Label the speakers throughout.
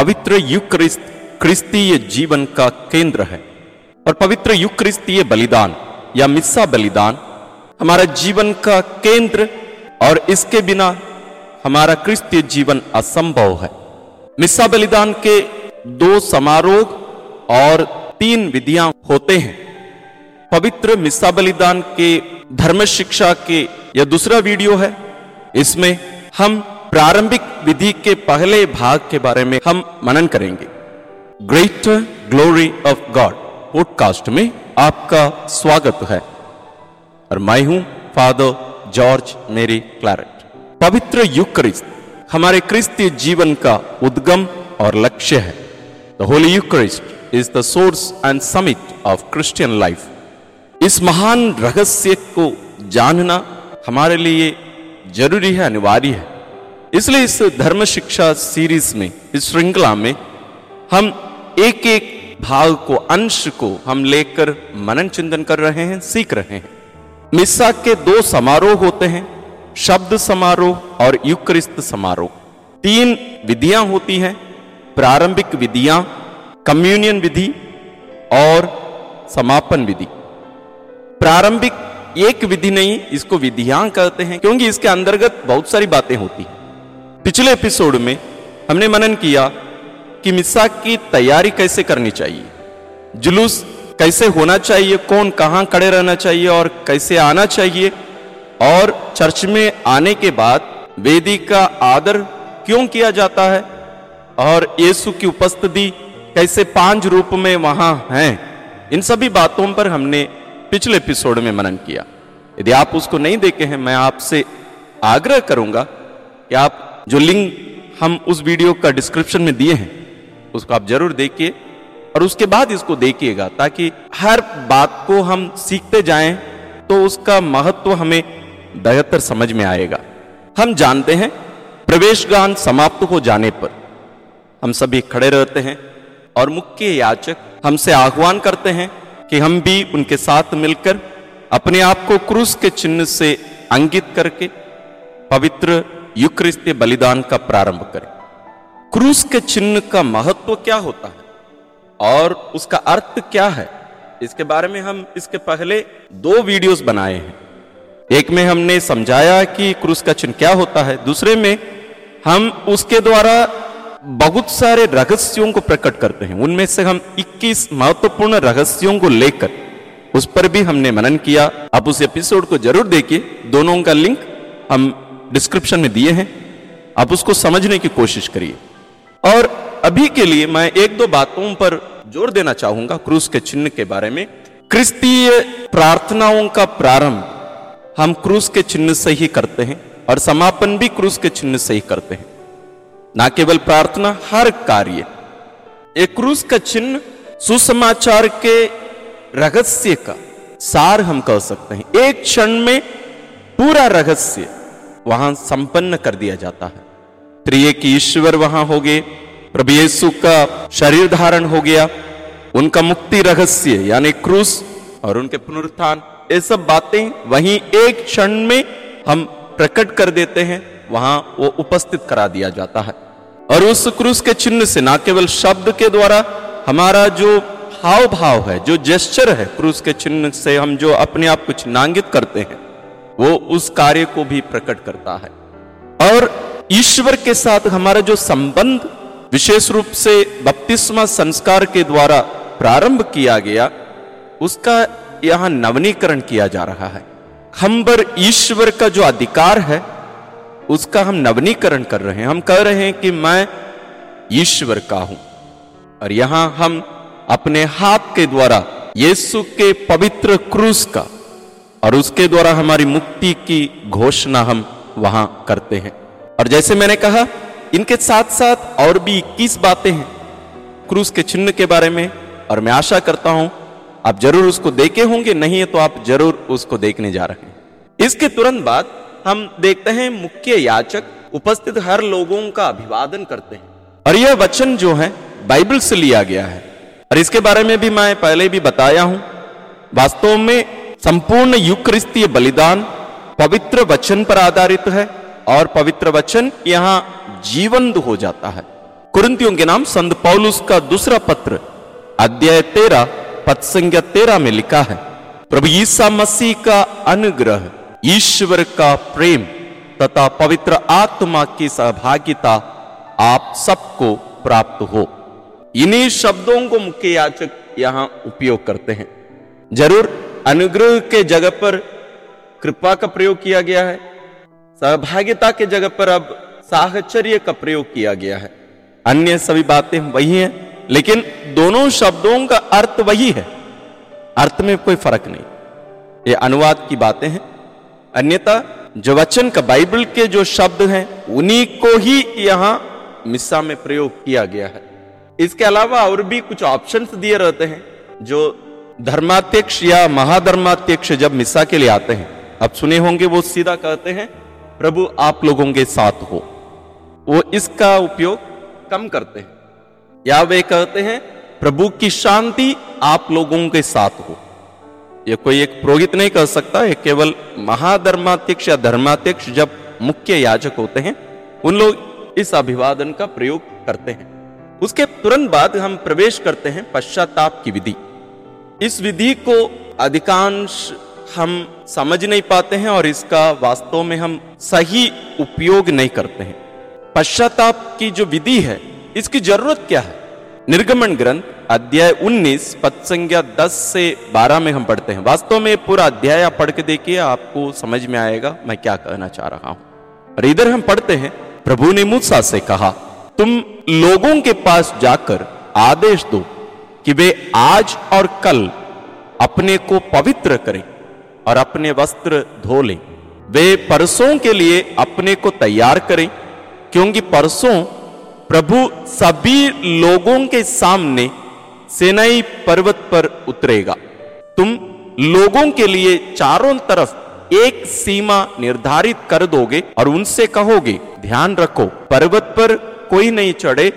Speaker 1: पवित्र युक्रिस्त क्रिस्तीय जीवन का केंद्र है। और पवित्र युक्रिस्तीय बलिदान या मिस्सा बलिदान हमारा जीवन का केंद्र और इसके बिना हमारा क्रिस्तीय जीवन असंभव है। मिस्सा बलिदान के दो समारोह और तीन विधियाँ होते हैं। पवित्र मिस्सा बलिदान के धर्म शिक्षा के यह दूसरा वीडियो है। इसमें हम प्रारंभिक विधि के पहले भाग के बारे में हम मनन करेंगे। Greater glory of God podcast में आपका स्वागत है। और मैं हूँ फादर जॉर्ज मेरी क्लैरेट पवित्र यूक्रिस्त हमारे क्रिस्तीय जीवन का उद्गम और लक्ष्य है। The holy Eucharist is the source and summit of Christian life इस महान रहस्य को जानना हमारे लिए ज़रूरी है, अनिवार्य है। इसलिए इस धर्म शिक्षा सीरीज़ में, इस श्रृंखला में, हम एक एक भाग को, अंश को हम लेकर मनन चिंतन कर रहे हैं, सीख रहे हैं। मिस्सा के दो समारोह होते हैं, शब्द समारोह और युक्रिस्त समारोह। तीन विधियाँ होती हैं, प्रारंभिक विधियाँ, कम्युनियन विधि और समापन विधि। प्रारंभिक एक विधि नहीं, इसको विधियाँ कहते हैं, क्योंकि इसके अंतर्गत बहुत सारी बातें होती हैं। पिछले एपिसोड में हमने मनन किया कि मिसा की तैयारी कैसे करनी चाहिए, जुलूस कैसे होना चाहिए, कौन कहाँ खड़े रहना चाहिए और कैसे आना चाहिए, और चर्च में आने के बाद वेदी का आदर क्यों किया जाता है, और यीशु की उपस्थिति कैसे पाँच रूप में वहाँ है, इन सभी बातों पर हमने पिछले एपिसोड में मनन किया। यदि आप उसको नहीं देखे हैं, मैं आपसे आग्रह करूँगा कि आप जो लिंक हम उस वीडियो का डिस्क्रिप्शन में दिए हैं, उसको आप ज़रूर देखिए और उसके बाद इसको देखिएगा ताकि हर बात को हम सीखते जाएँ तो उसका महत्व हमें बेहतर समझ में आएगा। हम जानते हैं प्रवेश गान समाप्त हो जाने पर हम सभी खड़े रहते हैं और मुख्य याचक हमसे आह्वान करते हैं कि हम भी उनके साथ मिलकर अपने आप को क्रूस के चिन्ह से अंकित करके पवित्र युक्रिस्तीय बलिदान का प्रारंभ करें। क्रूस के चिन्ह का महत्व क्या होता है? और उसका अर्थ क्या है? इसके बारे में हम इसके पहले दो वीडियोस बनाए हैं। एक में हमने समझाया कि क्रूस का चिन्ह क्या होता है। दूसरे में हम उसके द्वारा बहुत सारे रहस्यों को प्रकट करते हैं। उनमें से हम 21 महत्वपूर्ण रहस्यों को लेकर उस पर भी हमने मनन किया। आप उस एपिसोड को ज़रूर देखिए। दोनों का लिंक हम डिस्क्रिप्शन में दिए हैं, आप उसको समझने की कोशिश करिए। और अभी के लिए मैं एक दो बातों पर ज़ोर देना चाहूँगा क्रूस के चिन्ह के बारे में। क्रिस्तीय प्रार्थनाओं का प्रारंभ हम क्रूस के चिन्ह से ही करते हैं और समापन भी क्रूस के चिन्ह से ही करते हैं। ना केवल प्रार्थना, हर कार्य। एक क्रूस का चिन्ह सुसमाचार के रहस्य का सार हम कह सकते हैं। एक क्षण में पूरा रहस्य वहाँ संपन्न कर दिया जाता है। प्रिय की ईश्वर वहाँ हो गए, प्रभु यीशु का शरीर धारण हो गया, उनका मुक्ति रहस्य, यानी क्रूस और उनके पुनरुत्थान, ये सब बातें वहीं एक क्षण में हम प्रकट कर देते हैं, वहाँ वो उपस्थित करा दिया जाता है। और उस क्रूस के चिन्ह से, ना केवल शब्द के द्वारा, हमारा जो हाव भाव है, जो जेस्चर है, क्रूस के चिन्ह से हम जो अपने आप को चिन्हांकित करते हैं वो उस कार्य को भी प्रकट करता है। और ईश्वर के साथ हमारा जो संबंध विशेष रूप से बपतिस्मा संस्कार के द्वारा प्रारंभ किया गया, उसका यहाँ नवनीकरण किया जा रहा है। हम पर ईश्वर का जो अधिकार है, उसका हम नवनीकरण कर रहे हैं। हम कह रहे हैं कि मैं ईश्वर का हूँ। और यहाँ हम अपने हाथ के द्वारा यीशु के पवित्र क्रूस का और उसके द्वारा हमारी मुक्ति की घोषणा हम वहाँ करते हैं। और जैसे मैंने कहा, इनके साथ साथ और भी इक्कीस बातें हैं क्रूस के चिन्ह के बारे में, और मैं आशा करता हूँ, आप ज़रूर उसको देखे होंगे, नहीं है तो आप ज़रूर उसको देखने जा रहे हैं। इसके तुरंत बाद हम देखते हैं मुख्य याचक उपस्थित हर लोगों का अभिवादन करते हैं। और यह वचन जो है, बाइबल से लिया गया है। और इसके बारे में भी मैं पहले भी बताया हूँ, वास्तव में संपूर्ण युक्रिस्तीय बलिदान पवित्र वचन पर आधारित है और पवित्र वचन यहाँ जीवंत हो जाता है। कुरंतियों के नाम संत पौलुस का दूसरा पत्र, अध्याय तेरह पद संज्ञा तेरह में लिखा है। प्रभु ईसा मसीह का अनुग्रह, ईश्वर का प्रेम तथा पवित्र आत्मा की सहभागिता आप सबको प्राप्त हो। इन्हीं शब्दों को मुख्य याचक यहाँ उपयोग करते हैं। ज़रूर अनुग्रह के जगह पर कृपा का प्रयोग किया गया है। सहभागिता के जगह पर अब साहचर्य का प्रयोग किया गया है। अन्य सभी बातें वही हैं, लेकिन दोनों शब्दों का अर्थ वही है। अर्थ में कोई फ़र्क नहीं। ये अनुवाद की बातें हैं। अन्यथा, जो वचन का बाइबल के जो शब्द हैं, उन्हीं को ही यहाँ मिस्सा में प्रयोग किया गया है। इसके अलावा और भी कुछ ऑप्शंस दिए रहते हैं, जो धर्माध्यक्ष या महाधर्माध्यक्ष जब मिसा के लिए आते हैं, अब सुने होंगे वो सीधा कहते हैं, प्रभु, आप लोगों के साथ हो। वो इसका उपयोग कम करते हैं। या वे कहते हैं, प्रभु की शांति आप लोगों के साथ हो। यह कोई एक पुरोहित नहीं कर सकता है केवल महाधर्माध्यक्ष या धर्माध्यक्ष जब मुख्य याजक होते हैं, उन लोग इस अभिवादन का प्रयोग करते हैं। उसके तुरंत बाद हम प्रवेश करते हैं पश्चाताप की विधि। इस विधि को अधिकांश हम समझ नहीं पाते हैं और इसका वास्तव में हम सही उपयोग नहीं करते हैं। पश्चाताप की जो विधि है, इसकी ज़रूरत क्या है? निर्गमन ग्रंथ, अध्याय 19 पद संज्ञा 10 से 12 में हम पढ़ते हैं। वास्तव में पूरा अध्याय आप पढ़ के देखिए, आपको समझ में आएगा मैं क्या कहना चाह रहा हूँ। और इधर हम पढ़ते हैं, प्रभु ने मूसा से कहा, तुम लोगों के पास जाकर आदेश दो कि वे आज और कल अपने को पवित्र करें और अपने वस्त्र धो लें। वे परसों के लिए अपने को तैयार करें, क्योंकि परसों प्रभु सभी लोगों के सामने सेनाई पर्वत पर उतरेगा। तुम लोगों के लिए चारों तरफ़ एक सीमा निर्धारित कर दोगे और उनसे कहोगे, ध्यान रखो, पर्वत पर कोई नहीं चढ़े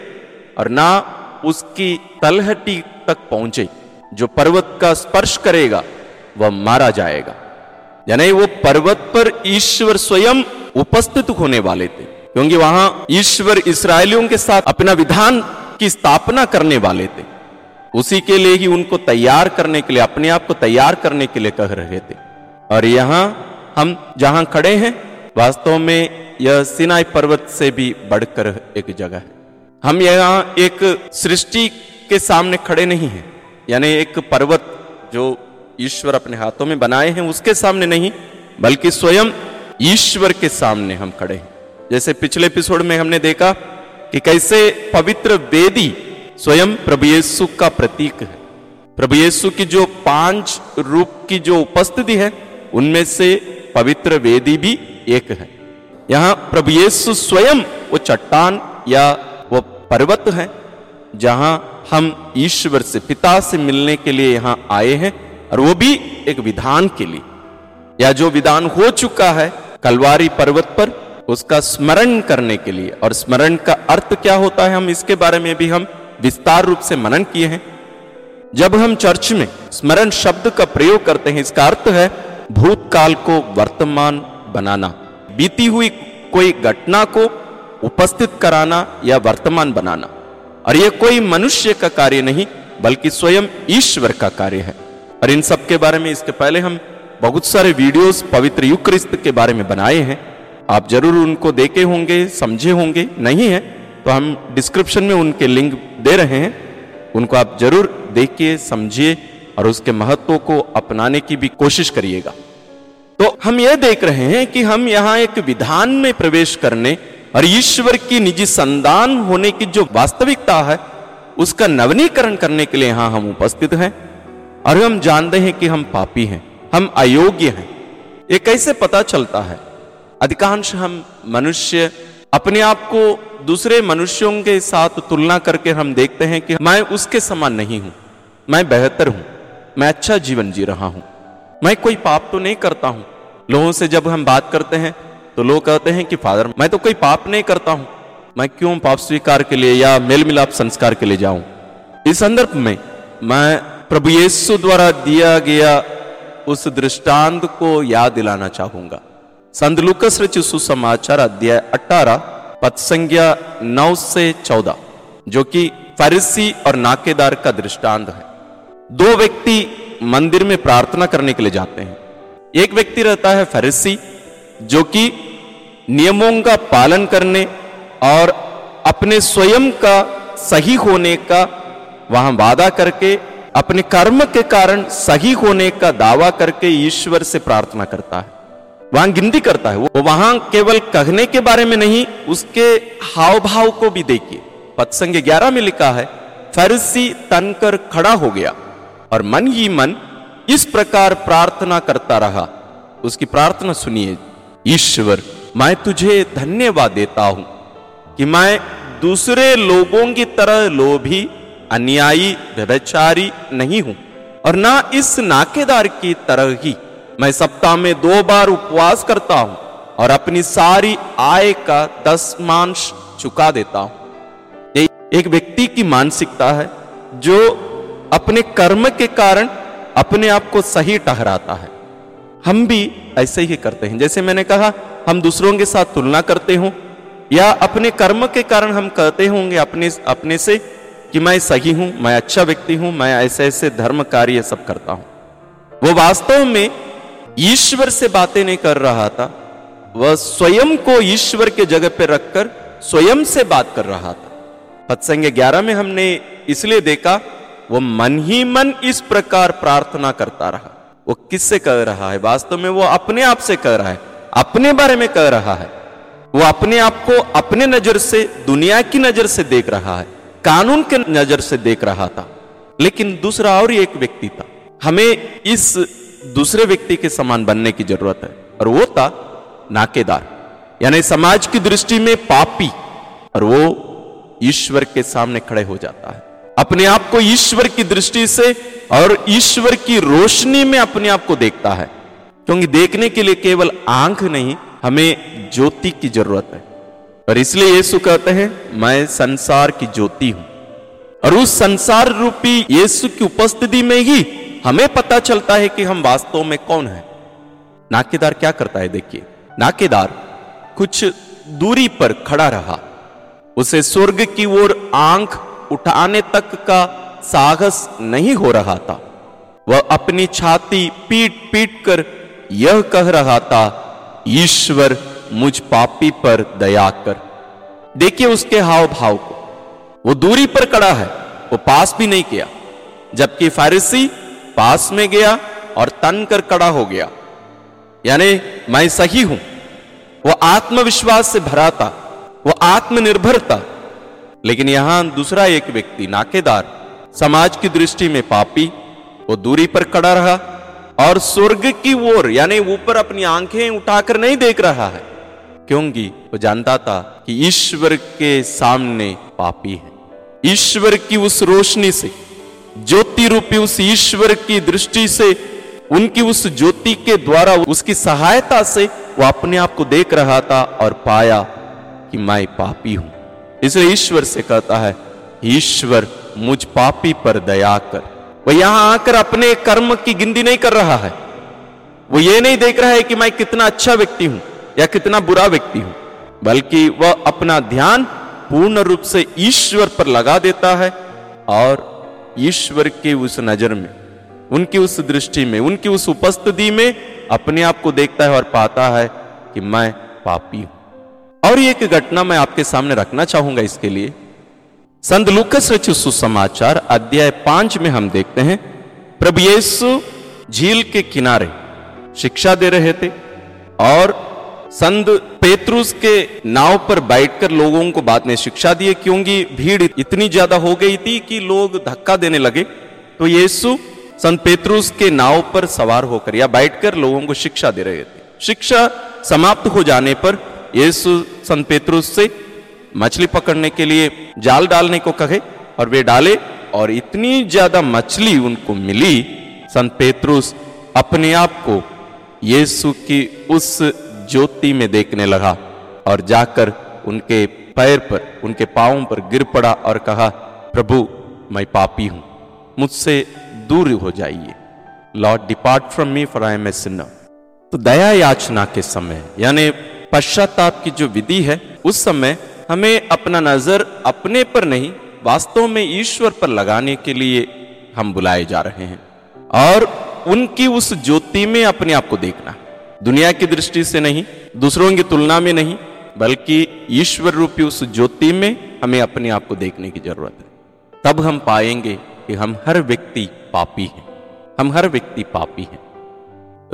Speaker 1: और ना उसकी तलहटी तक पहुँचे। जो पर्वत का स्पर्श करेगा, वह मारा जाएगा। यानी वो पर्वत पर ईश्वर स्वयं उपस्थित होने वाले थे। क्योंकि वहाँ ईश्वर इसराइलियों के साथ अपना विधान की स्थापना करने वाले थे। उसी के लिए ही उनको तैयार करने के लिए, अपने आप को तैयार करने के लिए कह रहे थे। और यहाँ हम जहाँ खड़े हैं, वास्तव में यह सिनाई पर्वत से भी बढ़कर एक जगह है। हम यहाँ एक सृष्टि के सामने खड़े नहीं हैं। यानी एक पर्वत जो ईश्वर अपने हाथों में बनाए हैं, उसके सामने नहीं, बल्कि स्वयं ईश्वर के सामने हम खड़े हैं। जैसे पिछले एपिसोड में हमने देखा कि कैसे पवित्र वेदी स्वयं प्रभु येसु का प्रतीक है। प्रभु येसु की जो पाँच रूप की जो उपस्थिति है, उनमें से पवित्र वेदी भी एक है। यहाँ प्रभु येसु स्वयं वो चट्टान या पर्वत है, जहाँ हम ईश्वर से पिता से मिलने के लिए यहाँ आए हैं, और वो भी एक विधान के लिए। या जो विधान हो चुका है कलवारी पर्वत पर, उसका स्मरण करने के लिए। और स्मरण का अर्थ क्या होता है, हम इसके बारे में भी हम विस्तार रूप से मनन किए हैं। जब हम चर्च में स्मरण शब्द का प्रयोग करते हैं, इसका अर्थ है भूतकाल को वर्तमान बनाना। बीती हुई कोई घटना को उपस्थित कराना या वर्तमान बनाना। और यह कोई मनुष्य का कार्य नहीं, बल्कि स्वयं ईश्वर का कार्य है। और इन सब के बारे में इसके पहले हम बहुत सारे वीडियोस पवित्र युक्रिस्त के बारे में बनाए हैं। आप ज़रूर उनको देखे होंगे, समझे होंगे, नहीं है? तो हम डिस्क्रिप्शन में उनके लिंक दे रहे हैं। उनको आप ज़रूर देखिए, समझिए, और उसके महत्व को अपनाने की भी कोशिश करिएगा। तो हम यह देख रहे हैं कि हम यहाँ एक विधान में प्रवेश करने और ईश्वर की निजी संदान होने की जो वास्तविकता है, उसका नवनीकरण करने के लिए यहाँ हम उपस्थित हैं। और हम जानते हैं कि हम पापी हैं, हम अयोग्य हैं। ये कैसे पता चलता है? अधिकांश हम मनुष्य अपने आप को दूसरे मनुष्यों के साथ तुलना करके हम देखते हैं कि मैं उसके समान नहीं हूँ, मैं बेहतर हूँ, मैं अच्छा जीवन जी रहा हूँ, मैं कोई पाप तो नहीं करता हूँ। लोगों से जब हम बात करते हैं तो लोग कहते हैं कि, फादर, मैं तो कोई पाप नहीं करता हूँ। मैं क्यों पाप स्वीकार के लिए या मेल मिलाप संस्कार के लिए जाऊँ? इस संदर्भ में मैं प्रभु येसु द्वारा दिया गया उस दृष्टांत को याद दिलाना चाहूँगा। संत लुकस रचित सुसमाचार अध्याय अठारह पद संज्ञा नौ से चौदह, जो कि फरिसी और नाकेदार का दृष्टांत है। दो व्यक्ति मंदिर में प्रार्थना करने के लिए जाते हैं। एक व्यक्ति रहता है फरिसी जो कि नियमों का पालन करने और अपने स्वयं का सही होने का, वहाँ वादा करके, अपने कर्म के कारण सही होने का दावा करके ईश्वर से प्रार्थना करता है। वहाँ गिनती करता है। वो वहाँ केवल कहने के बारे में नहीं, उसके हाव भाव को भी देखिए। पत्संग ग्यारह में लिखा है, फरसी तनकर खड़ा हो गया और मन ही मन इस प्रकार प्रार्थना करता रहा। उसकी प्रार्थना सुनिए। ईश्वर, मैं तुझे धन्यवाद देता हूँ कि मैं दूसरे लोगों की तरह लोभी, अन्यायी व्यवचारी नहीं हूँ और ना इस नाकेदार की तरह ही मैं सप्ताह में दो बार उपवास करता हूँ और अपनी सारी आय का दसमांश चुका देता हूँ। ये एक व्यक्ति की मानसिकता है जो अपने कर्म के कारण अपने आप को सही ठहराता है। हम भी ऐसे ही करते हैं। जैसे मैंने कहा, हम दूसरों के साथ तुलना करते हो, या अपने कर्म के कारण हम कहते होंगे अपने अपने से कि मैं सही हूँ, मैं अच्छा व्यक्ति हूँ, मैं ऐसे ऐसे धर्म कार्य सब करता हूँ। वो वास्तव में ईश्वर से बातें नहीं कर रहा था, वह स्वयं को ईश्वर के जगह पर रखकर स्वयं से बात कर रहा था। पत्संग ग्यारह में हमने इसलिए देखा, वो मन ही मन इस प्रकार प्रार्थना करता रहा। वो किससे कह रहा है? वास्तव में वो अपने आप से कह रहा है। अपने बारे में कह रहा है। वो अपने आप को अपने नज़र से, दुनिया की नज़र से देख रहा है। कानून के नज़र से देख रहा था। लेकिन दूसरा और एक व्यक्ति था। हमें इस दूसरे व्यक्ति के समान बनने की ज़रूरत है। और वो था नाकेदार। यानी समाज की दृष्टि में पापी। और वो ईश्वर के सामने खड़े हो जाता है। अपने आप को ईश्वर की दृष्टि से और ईश्वर की रोशनी में अपने आप को देखता है। क्योंकि देखने के लिए केवल आँख नहीं, हमें ज्योति की ज़रूरत है। और इसलिए यीशु कहते हैं, मैं संसार की ज्योति हूँ। और उस संसार रूपी यीशु की उपस्थिति में ही हमें पता चलता है कि हम वास्तव में कौन है। नाकेदार क्या करता है देखिए। नाकेदार कुछ दूरी पर खड़ा रहा। उसे स्वर्ग की ओर आँख उठाने तक का साहस नहीं हो रहा था। वह अपनी छाती पीट पीट कर यह कह रहा था, ईश्वर मुझ पापी पर दया कर। देखिए उसके हाव भाव को। वो दूरी पर खड़ा है, वो पास भी नहीं किया जबकि फारिसी पास में गया और तन कर खड़ा हो गया। यानी मैं सही हूँ। वो आत्मविश्वास से भरा था, वो आत्मनिर्भर था लेकिन यहाँ दूसरा एक व्यक्ति नाकेदार, समाज की दृष्टि में पापी, वो दूरी पर खड़ा रहा और स्वर्ग की ओर, यानी ऊपर अपनी आँखें उठाकर नहीं देख रहा है। क्योंकि वो जानता था कि ईश्वर के सामने पापी है। ईश्वर की उस रोशनी से, ज्योति रूपी उस ईश्वर की दृष्टि से, उनकी उस ज्योति के द्वारा उसकी सहायता से वो अपने आप को देख रहा था और पाया कि मैं पापी हूँ। इसलिए ईश्वर से कहता है, ईश्वर, मुझ पापी पर दया कर। वो यहाँ आकर अपने कर्म की गिनती नहीं कर रहा है। वो ये नहीं देख रहा है कि मैं कितना अच्छा व्यक्ति हूँ या कितना बुरा व्यक्ति हूँ, बल्कि वह अपना ध्यान पूर्ण रूप से ईश्वर पर लगा देता है और ईश्वर की उस नज़र में, उनकी उस दृष्टि में, उनकी उस उपस्थिति में अपने आप को देखता है और पाता है कि मैं पापी हूँ। और एक घटना मैं आपके सामने रखना चाहूँगा इसके लिए। संत लुकस रचित सुसमाचार अध्याय पाँच में हम देखते हैं, प्रभु येसु झील के किनारे शिक्षा दे रहे थे और संत पेतरुस के नाव पर बैठकर लोगों को बाद में शिक्षा दिए क्योंकि भीड़ इतनी ज़्यादा हो गई थी कि लोग धक्का देने लगे। तो यीशु संत पेतरुस के नाव पर सवार होकर या बैठकर लोगों को शिक्षा दे रहे थे। शिक्षा समाप्त हो जाने पर यीशु संत पेतरुस से मछली पकड़ने के लिए जाल डालने को कहे और वे डाले और इतनी ज़्यादा मछली उनको मिली संत पेतरुस अपने आप को यीशु की उस ज्योति में देखने लगा और जाकर उनके पैर पर, उनके पांवों पर गिर पड़ा और कहा, प्रभु, मैं पापी हूँ, मुझसे दूर हो जाइए। Lord depart from me for I am a sinner तो दया याचना के समय, यानी पश्चाताप की जो विधि है, उस समय हमें अपना नज़र अपने पर नहीं, वास्तव में ईश्वर पर लगाने के लिए हम बुलाए जा रहे हैं। और उनकी उस ज्योति में अपने आप को देखना। दुनिया की दृष्टि से नहीं, दूसरों की तुलना में नहीं, बल्कि ईश्वर रूपी उस ज्योति में हमें अपने आप को देखने की ज़रूरत है। तब हम पाएँगे कि हम हर व्यक्ति पापी हैं। हम हर व्यक्ति पापी हैं।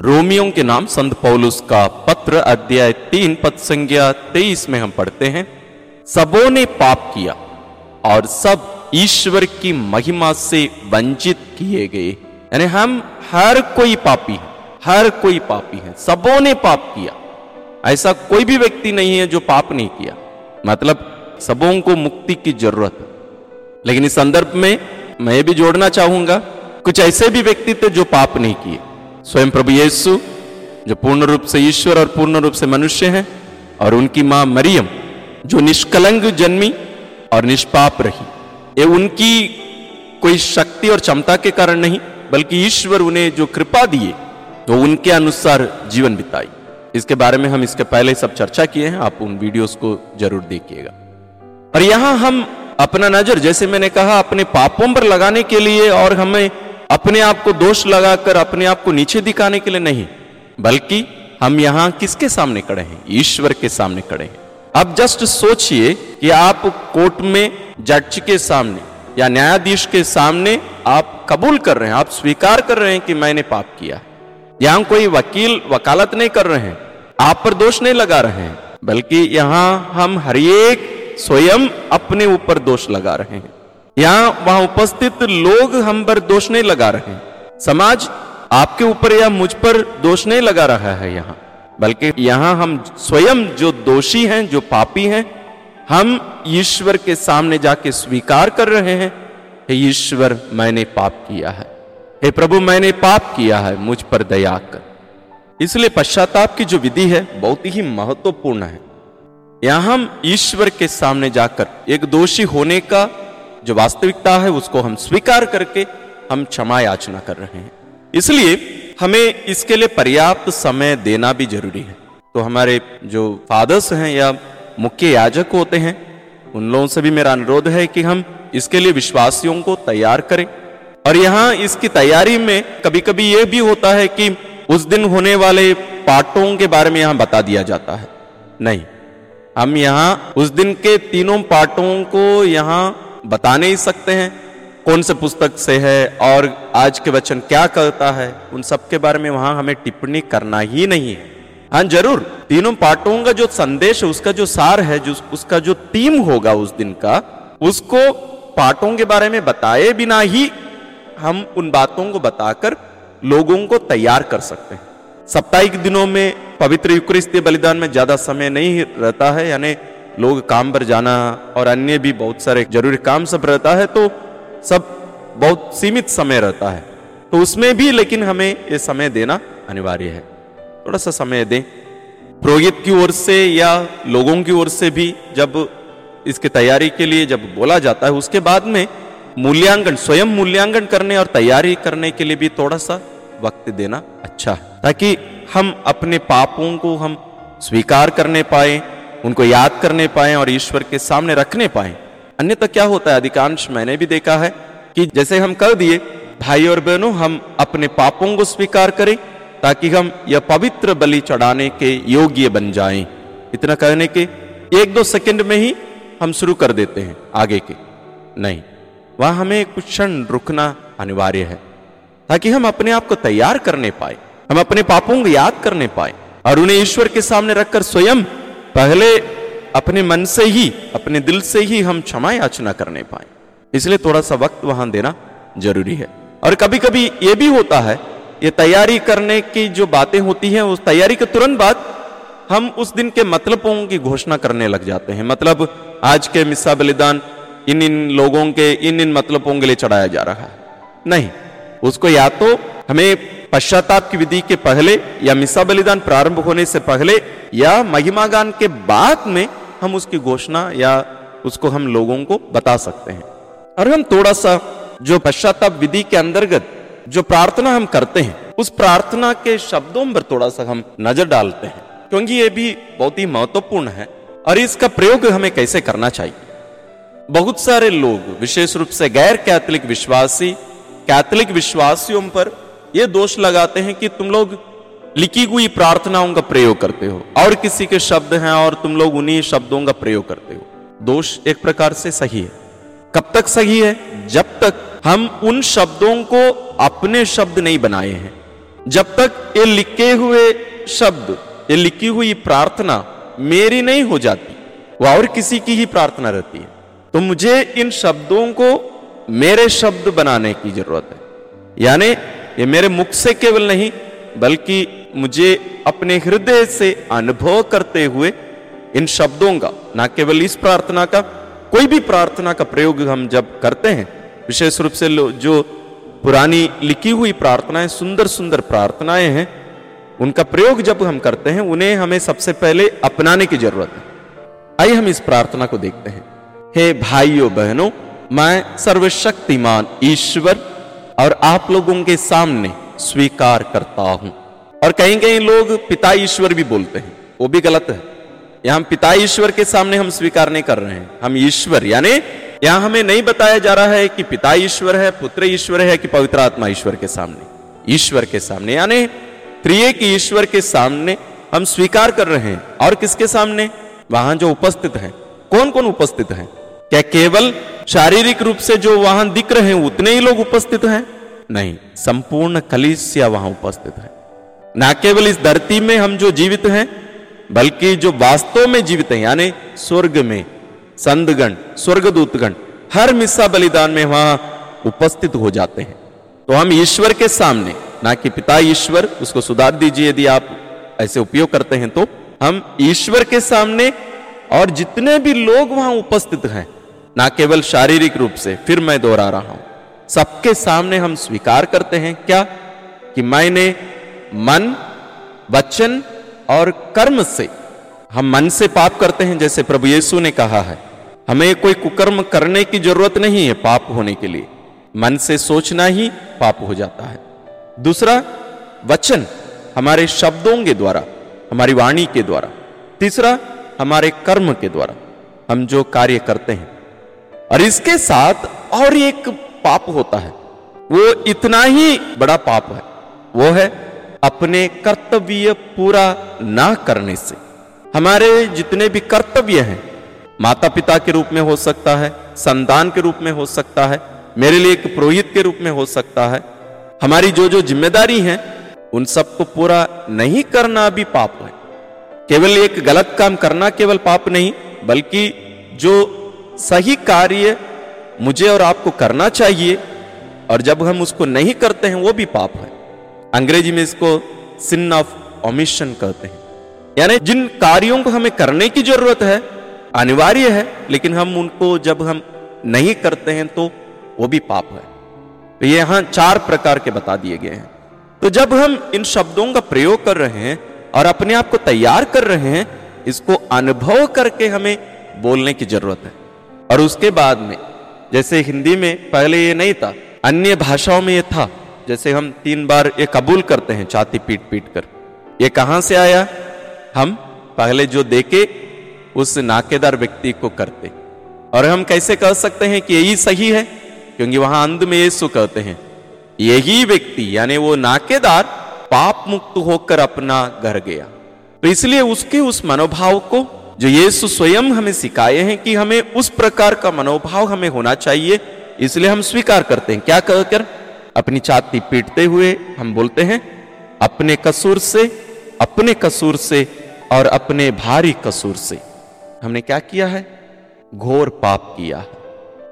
Speaker 1: रोमियो के नाम संत पौलुस का पत्र, अध्याय तीन पद संज्ञा तेईस में हम पढ़ते हैं। सबों ने पाप किया और सब ईश्वर की महिमा से वंचित किए गए। यानी हम हर कोई पापी है, हर कोई पापी है, सबों ने पाप किया। ऐसा कोई भी व्यक्ति नहीं है जो पाप नहीं किया। मतलब सबों को मुक्ति की ज़रूरत है। लेकिन इस संदर्भ में मैं भी जोड़ना चाहूँगा, कुछ ऐसे भी व्यक्ति थे जो पाप नहीं किए। स्वयं प्रभु यीशु, जो पूर्ण रूप से ईश्वर और पूर्ण रूप से मनुष्य हैं, और उनकी माँ मरियम, जो निष्कलंग जन्मी और निष्पाप रही। ये उनकी कोई शक्ति और क्षमता के कारण नहीं, बल्कि ईश्वर उन्हें जो कृपा दिए तो उनके अनुसार जीवन बिताई। इसके बारे में हम इसके पहले सब चर्चा किए हैं, आप उन वीडियोस को ज़रूर देखिएगा। और यहाँ हम अपना नज़र, जैसे मैंने कहा, अपने पापों पर लगाने के लिए और हमें अपने आप को दोष लगाकर अपने आप को नीचे दिखाने के लिए नहीं, बल्कि हम यहाँ किसके सामने खड़े हैं? ईश्वर के सामने खड़े हैं। अब जस्ट सोचिए कि आप कोर्ट में जज के सामने या न्यायाधीश के सामने आप कबूल कर रहे हैं, आप स्वीकार कर रहे हैं कि मैंने पाप किया। यहाँ कोई वकील वकालत नहीं कर रहे हैं, आप पर दोष नहीं लगा रहे हैं, बल्कि यहाँ हम हर एक स्वयं अपने ऊपर दोष लगा रहे हैं। यहाँ वहाँ उपस्थित लोग हम पर दोष नहीं लगा रहे समाज आपके ऊपर या मुझ पर दोष नहीं लगा रहा है यहाँ। बल्कि यहाँ हम स्वयं जो दोषी हैं, जो पापी हैं, हम ईश्वर के सामने जाके स्वीकार कर रहे हैं कि ईश्वर, मैंने पाप किया है। हे प्रभु, मैंने पाप किया है, मुझ पर दया कर। इसलिए पश्चाताप की जो विधि है, बहुत ही महत्वपूर्ण है। यहाँ हम ईश्वर के सामने जाकर एक दोषी होने का जो वास्तविकता है, उसको हम स्वीकार करके हम क्षमा याचना कर रहे हैं। इसलिए हमें इसके लिए पर्याप्त समय देना भी ज़रूरी है। तो हमारे जो फादर्स हैं या मुख्य याजक होते हैं, उन लोगों से भी मेरा अनुरोध है कि हम इसके लिए विश्वासियों को तैयार करें। और यहाँ इसकी तैयारी में कभी कभी यह भी होता है कि उस दिन होने वाले पाठों के बारे में यहाँ बता दिया जाता है। नहीं, हम यहाँ उस दिन के तीनों पाठों को यहाँ बता नहीं सकते हैं, कौन से पुस्तक से है और आज के वचन क्या करता है, उन सब के बारे में वहाँ हमें टिप्पणी करना ही नहीं है। हाँ ज़रूर, तीनों पाठों का जो संदेश है, उसका जो सार है, जो उसका जो थीम होगा उस दिन का, उसको पाठों के बारे में बताए बिना ही हम उन बातों को बताकर लोगों को तैयार कर सकते हैं। साप्ताहिक दिनों में पवित्र युक्रिस्तीय बलिदान में ज़्यादा समय नहीं रहता है, यानी लोग काम पर जाना और अन्य भी बहुत सारे ज़रूरी काम सब रहता है तो सब बहुत सीमित समय रहता है। तो उसमें भी लेकिन हमें ये समय देना अनिवार्य है। थोड़ा सा समय दें। पुरोहित की ओर से या लोगों की ओर से भी जब इसकी तैयारी के लिए जब बोला जाता है, उसके बाद में मूल्यांकन, स्वयं मूल्यांकन करने और तैयारी करने के लिए भी थोड़ा सा वक्त देना अच्छा है, ताकि हम अपने पापों को हम स्वीकार करने पाए उनको याद करने पाए और ईश्वर के सामने रखने पाए। अन्यथा क्या होता है? अधिकांश मैंने भी देखा है कि जैसे हम कर दिए, भाई और बहनों, हम अपने पापों को स्वीकार करें ताकि हम यह पवित्र बलि चढ़ाने के योग्य बन जाएँ। इतना कहने के एक दो सेकंड में ही हम शुरू कर देते हैं आगे के। नहीं, वहाँ हमें कुछ क्षण रुकना अनिवार्य है ताकि हम अपने आप को तैयार करने पाए, हम अपने पापों को याद करने पाए और उन्हें ईश्वर के सामने रखकर स्वयं पहले अपने मन से ही, अपने दिल से ही हम क्षमा याचना करने पाए। इसलिए थोड़ा सा वक्त वहाँ देना ज़रूरी है। और कभी कभी यह भी होता है, ये तैयारी करने की जो बातें होती हैं, उस तैयारी के तुरंत बाद हम उस दिन के मतलबों की घोषणा करने लग जाते हैं। मतलब आज के मिस्सा बलिदान इन इन लोगों के, इन इन मतलबों के लिए चढ़ाया जा रहा है। नहीं, उसको या तो हमें पश्चाताप की विधि के पहले या मिसा बलिदान प्रारंभ होने से पहले या महिमा गान के बाद में हम उसकी घोषणा या उसको हम लोगों को बता सकते हैं। और हम थोड़ा सा जो पश्चाताप विधि के अंतर्गत जो प्रार्थना हम करते हैं, उस प्रार्थना के शब्दों पर थोड़ा सा हम नज़र डालते हैं, क्योंकि ये भी बहुत ही महत्वपूर्ण है और इसका प्रयोग हमें कैसे करना चाहिए। बहुत सारे लोग, विशेष रूप से गैर कैथलिक विश्वासी, कैथलिक विश्वासियों पर यह दोष लगाते हैं कि तुम लोग लिखी हुई प्रार्थनाओं का प्रयोग करते हो। और किसी के शब्द हैं और तुम लोग उन्हीं शब्दों का प्रयोग करते हो। दोष एक प्रकार से सही है। कब तक सही है? जब तक हम उन शब्दों को अपने शब्द नहीं बनाए हैं। जब तक ये लिखे हुए शब्द, ये लिखी हुई प्रार्थना मेरी नहीं हो जाती, वो और किसी की ही प्रार्थना रहती है। तो मुझे इन शब्दों को मेरे शब्द बनाने की ज़रूरत है। यानी ये मेरे मुख से केवल नहीं, बल्कि मुझे अपने हृदय से अनुभव करते हुए इन शब्दों का, ना केवल इस प्रार्थना का, कोई भी प्रार्थना का प्रयोग हम जब करते हैं, विशेष रूप से जो पुरानी लिखी हुई प्रार्थनाएँ सुंदर सुंदर प्रार्थनाएँ हैं, उनका प्रयोग जब हम करते हैं, उन्हें हमें सबसे पहले अपनाने की ज़रूरत है। आइए हम इस प्रार्थना को देखते हैं। हे भाइयों बहनों, मैं सर्वशक्तिमान ईश्वर और आप लोगों के सामने स्वीकार करता हूँ। और कहीं कहीं लोग पिता ईश्वर भी बोलते हैं। वो भी गलत है। यहाँ पिता ईश्वर के सामने हम स्वीकार नहीं कर रहे हैं। हम ईश्वर, यानी यहाँ हमें नहीं बताया जा रहा है कि पिता ईश्वर है, पुत्र ईश्वर है, कि पवित्र आत्मा ईश्वर के सामने। ईश्वर के सामने, यानी त्रिय की ईश्वर के सामने हम स्वीकार कर रहे हैं। और किसके सामने? वहाँ जो उपस्थित है। कौन कौन उपस्थित है? क्या केवल शारीरिक रूप से जो वहाँ दिख रहे हैं, उतने ही लोग उपस्थित हैं? नहीं, संपूर्ण कलिसिया वहाँ उपस्थित है। ना केवल इस धरती में हम जो जीवित हैं, बल्कि जो वास्तव में जीवित हैं, यानी स्वर्ग में संतगण स्वर्गदूतगण, हर मिस्सा बलिदान में वहाँ उपस्थित हो जाते हैं। तो हम ईश्वर के सामने, ना कि पिता ईश्वर, उसको सुधार दीजिए यदि आप ऐसे उपयोग करते हैं तो हम ईश्वर के सामने और जितने भी लोग वहाँ उपस्थित हैं ना केवल शारीरिक रूप से, फिर मैं दोहरा रहा हूँ। सबके सामने हम स्वीकार करते हैं क्या? कि मैंने मन, वचन और कर्म से, हम मन से पाप करते हैं, जैसे प्रभु यीशु ने कहा है। हमें कोई कुकर्म करने की ज़रूरत नहीं है पाप होने के लिए। मन से सोचना ही पाप हो जाता है। दूसरा, वचन हमारे शब्दों के द्वारा, हमारी वाणी के द्वारा। तीसरा, हमारे कर्म के द्वारा। हम जो कार्य करते हैं और इसके साथ और एक पाप होता है। वो इतना ही बड़ा पाप है। वो है अपने कर्तव्य पूरा ना करने से। हमारे जितने भी कर्तव्य हैं माता पिता के रूप में हो सकता है, संतान के रूप में हो सकता है, मेरे लिए एक पुरोहित के रूप में हो सकता है, हमारी जो जो ज़िम्मेदारी है, उन सबको पूरा नहीं करना भी पाप है। केवल एक गलत काम करना केवल पाप नहीं, बल्कि जो सही कार्य मुझे और आपको करना चाहिए और जब हम उसको नहीं करते हैं, वो भी पाप है। अंग्रेज़ी में इसको सिन ऑफ़ ओमिशन कहते हैं। यानी जिन कार्यों को हमें करने की ज़रूरत है, अनिवार्य है, लेकिन हम उनको जब हम नहीं करते हैं तो वो भी पाप है। तो ये यहाँ चार प्रकार के बता दिए गए हैं। तो जब हम इन शब्दों का प्रयोग कर रहे हैं और अपने आप को तैयार कर रहे हैं, इसको अनुभव करके हमें बोलने की ज़रूरत है। और उसके बाद में, जैसे हिंदी में पहले ये नहीं था, अन्य भाषाओं में ये था, जैसे हम तीन बार ये कबूल करते हैं, छाती पीट पीट कर। ये कहाँ से आया? हम पहले जो देखे, उस नाकेदार व्यक्ति को करते। और हम कैसे कह सकते हैं कि यही सही है? क्योंकि वहाँ अंध में यीशु कहते हैं, यही व्यक्ति, यानी वो नाकेदार, पाप मुक्त होकर अपना घर गया। तो इसलिए उसके उस मनोभाव को जो यीशु स्वयं हमें सिखाए हैं कि हमें उस प्रकार का मनोभाव हमें होना चाहिए, इसलिए हम स्वीकार करते हैं। क्या कहकर? अपनी छाती पीटते हुए हम बोलते हैं, अपने कसूर से, अपने कसूर से और अपने भारी कसूर से। हमने क्या किया है? घोर पाप किया है।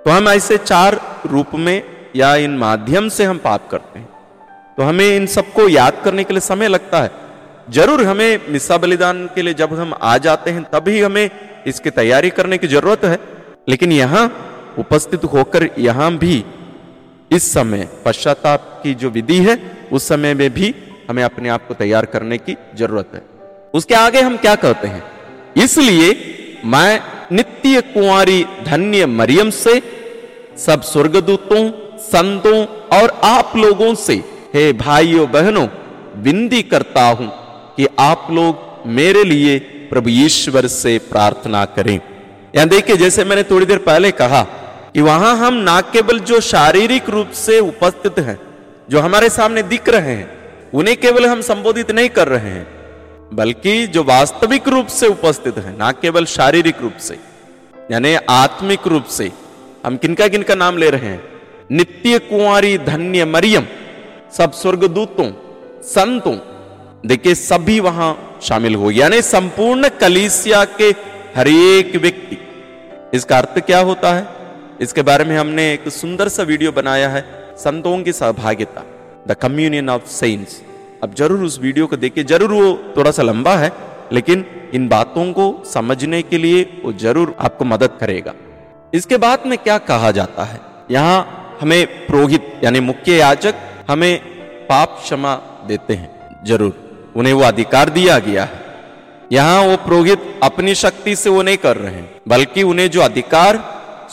Speaker 1: तो हम ऐसे चार रूप में या इन माध्यम से हम पाप करते हैं। तो हमें इन सबको याद करने के लिए समय लगता है। ज़रूर हमें मिस्सा बलिदान के लिए जब हम आ जाते हैं, तभी हमें इसकी तैयारी करने की ज़रूरत है। लेकिन यहाँ उपस्थित होकर यहाँ भी इस समय पश्चाताप की जो विधि है, उस समय में भी हमें अपने आप को तैयार करने की ज़रूरत है। उसके आगे हम क्या कहते हैं? इसलिए मैं नित्य कुंवारी धन्य मरियम से, सब स्वर्गदूतों, संतों और आप लोगों से, हे भाइयों बहनों, विनती करता हूँ कि आप लोग मेरे लिए प्रभु ईश्वर से प्रार्थना करें। यहाँ देखिए, जैसे मैंने थोड़ी देर पहले कहा कि वहाँ हम ना केवल जो शारीरिक रूप से उपस्थित हैं, जो हमारे सामने दिख रहे हैं, उन्हें केवल हम संबोधित नहीं कर रहे हैं, बल्कि जो वास्तविक रूप से उपस्थित है, ना केवल शारीरिक रूप से, यानी आत्मिक रूप से, हम किनका किनका नाम ले रहे हैं? नित्य कुंवारी धन्य मरियम, सब स्वर्गदूतों, संतों देखिए, सभी वहाँ शामिल हो यानी संपूर्ण कलीसिया के हर एक व्यक्ति। इसका अर्थ क्या होता है? इसके बारे में हमने एक सुंदर सा वीडियो बनाया है, संतों की सहभागिता द कम्युनियन ऑफ़ सेंट्स। अब ज़रूर उस वीडियो को देखिए। ज़रूर वो थोड़ा सा लंबा है, लेकिन इन बातों को समझने के लिए वो ज़रूर आपको मदद करेगा। इसके बाद में क्या कहा जाता है? यहाँ हमें पुरोहित, यानी मुख्य याचक हमें पाप क्षमा देते हैं। ज़रूर। उन्हें वो अधिकार दिया गया है। यहाँ वो पुरोहित अपनी शक्ति से वो नहीं कर रहे हैं, बल्कि उन्हें जो अधिकार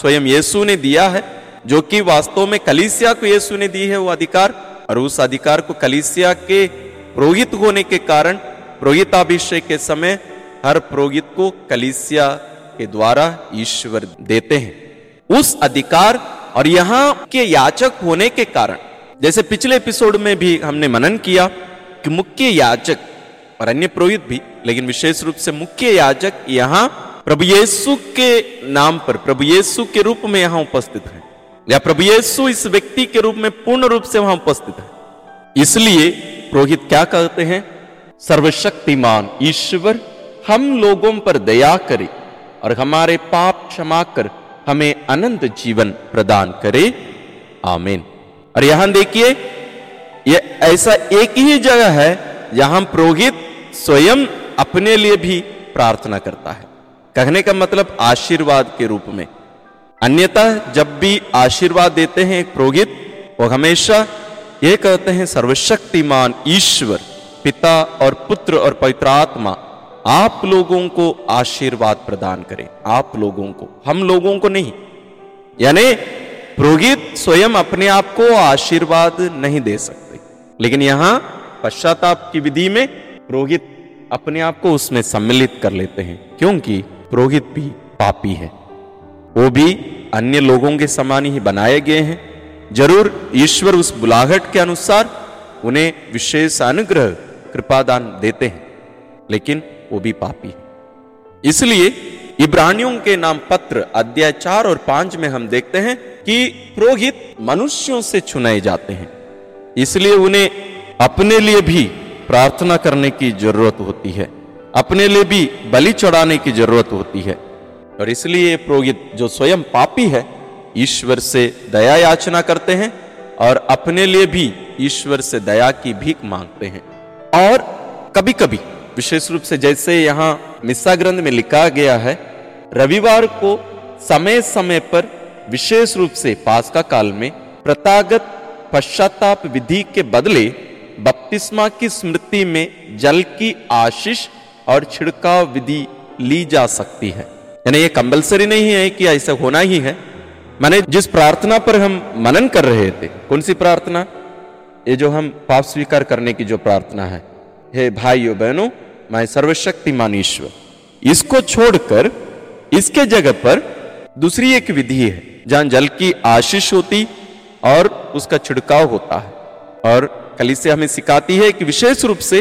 Speaker 1: स्वयं यीशु ने दिया है, जो कि वास्तव में कलीसिया को यीशु ने दी है, वो अधिकार, और उस अधिकार को कलीसिया के पुरोहित होने के कारण, पुरोहिताभिषेक के समय हर पुरोहित को कलिसिया के द्वारा ईश्वर देते हैं। उस अधिकार और यहाँ के याचक होने के कारण, जैसे पिछले एपिसोड में भी हमने मनन किया कि मुख्य याचक और अन्य पुरोहित भी, लेकिन विशेष रूप से मुख्य याचक यहाँ प्रभु येसु के नाम पर, प्रभु येसु के रूप में यहाँ उपस्थित है। या प्रभु येसु इस व्यक्ति के रूप में पूर्ण रूप से वहाँ उपस्थित है। इसलिए पुरोहित क्या कहते हैं? सर्वशक्तिमान ईश्वर, हम लोगों पर दया करे, और हमारे पाप क्षमा कर हमें अनंत जीवन प्रदान करे। आमीन। और यहाँ देखिए ये ऐसा एक ही जगह है जहाँ पुरोहित स्वयं अपने लिए भी प्रार्थना करता है। कहने का मतलब आशीर्वाद के रूप में। अन्यथा जब भी आशीर्वाद देते हैं एक पुरोहित, वो हमेशा ये कहते हैं, सर्वशक्तिमान ईश्वर, पिता और पुत्र और पवित्र आत्मा, आप लोगों को आशीर्वाद प्रदान करें। आप लोगों को, हम लोगों को नहीं। यानी पुरोहित स्वयं अपने आप को आशीर्वाद नहीं दे सकते। लेकिन यहाँ पश्चाताप की विधि में पुरोहित अपने आप को उसमें सम्मिलित कर लेते हैं, क्योंकि पुरोहित भी पापी है। वो भी अन्य लोगों के समान ही बनाए गए हैं। ज़रूर ईश्वर उस बुलाहट के अनुसार उन्हें विशेष अनुग्रह, कृपादान देते हैं, लेकिन वो भी पापी है। इसलिए इब्रानियों के नाम पत्र अध्याय चार और पाँच में हम देखते हैं कि पुरोहित मनुष्यों से चुनाए जाते हैं। इसलिए उन्हें अपने लिए भी प्रार्थना करने की ज़रूरत होती है। अपने लिए भी बलि चढ़ाने की ज़रूरत होती है। और इसलिए पुरोहित जो स्वयं पापी है, ईश्वर से दया याचना करते हैं और अपने लिए भी ईश्वर से दया की भीख मांगते हैं। और कभी कभी विशेष रूप से जैसे यहाँ मिस्सा ग्रंथ में लिखा गया है, रविवार को समय समय पर विशेष रूप से पास का काल में प्रतागत पश्चाताप विधि के बदले बपतिस्मा की स्मृति में जल की आशीष और छिड़काव विधि ली जा सकती है। यानी ये कंपलसरी नहीं है कि ऐसा होना ही है। मैंने जिस प्रार्थना पर हम मनन कर रहे थे, कौन सी प्रार्थना? ये जो हम पाप स्वीकार करने की जो प्रार्थना है। हे भाइयों, बहनों, मैं सर्वशक्तिमान ईश्वर इसको छोड़कर इसके जगह पर दूसरी एक विधि है, जहाँ जल की आशीष होती और उसका छिड़काव होता है। और कली से हमें सिखाती है कि विशेष रूप से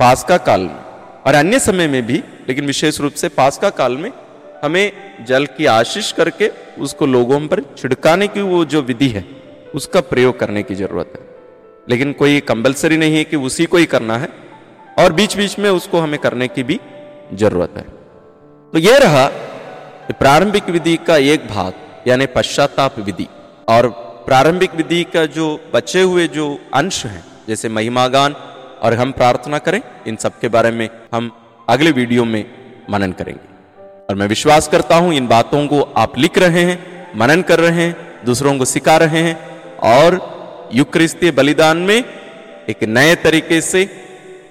Speaker 1: पास्का काल में और अन्य समय में भी, लेकिन विशेष रूप से पास्का काल में हमें जल की आशीष करके उसको लोगों पर छिड़काने की वो जो विधि है, उसका प्रयोग करने की ज़रूरत है। लेकिन कोई कंपलसरी नहीं है कि उसी को ही करना है और बीच बीच में उसको हमें करने की भी ज़रूरत है। तो यह रहा प्रारंभिक विधि का एक भाग, यानी पश्चाताप विधि और प्रारंभिक विधि का जो बचे हुए जो अंश हैं, जैसे महिमागान और हम प्रार्थना करें, इन सब के बारे में हम अगले वीडियो में मनन करेंगे। और मैं विश्वास करता हूँ, इन बातों को आप लिख रहे हैं, मनन कर रहे हैं, दूसरों को सिखा रहे हैं, और युक्रिस्तीय बलिदान में एक नए तरीके से,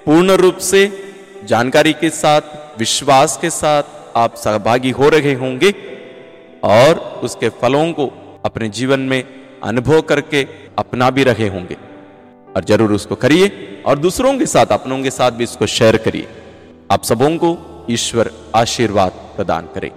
Speaker 1: पूर्ण रूप से, जानकारी के साथ, विश्वास के साथ आप सहभागी हो रहे होंगे, और उसके फलों को अपने जीवन में अनुभव करके अपना भी रहे होंगे। और ज़रूर उसको करिए और दूसरों के साथ, अपनों के साथ भी इसको शेयर करिए। आप सबों को ईश्वर आशीर्वाद प्रदान करे।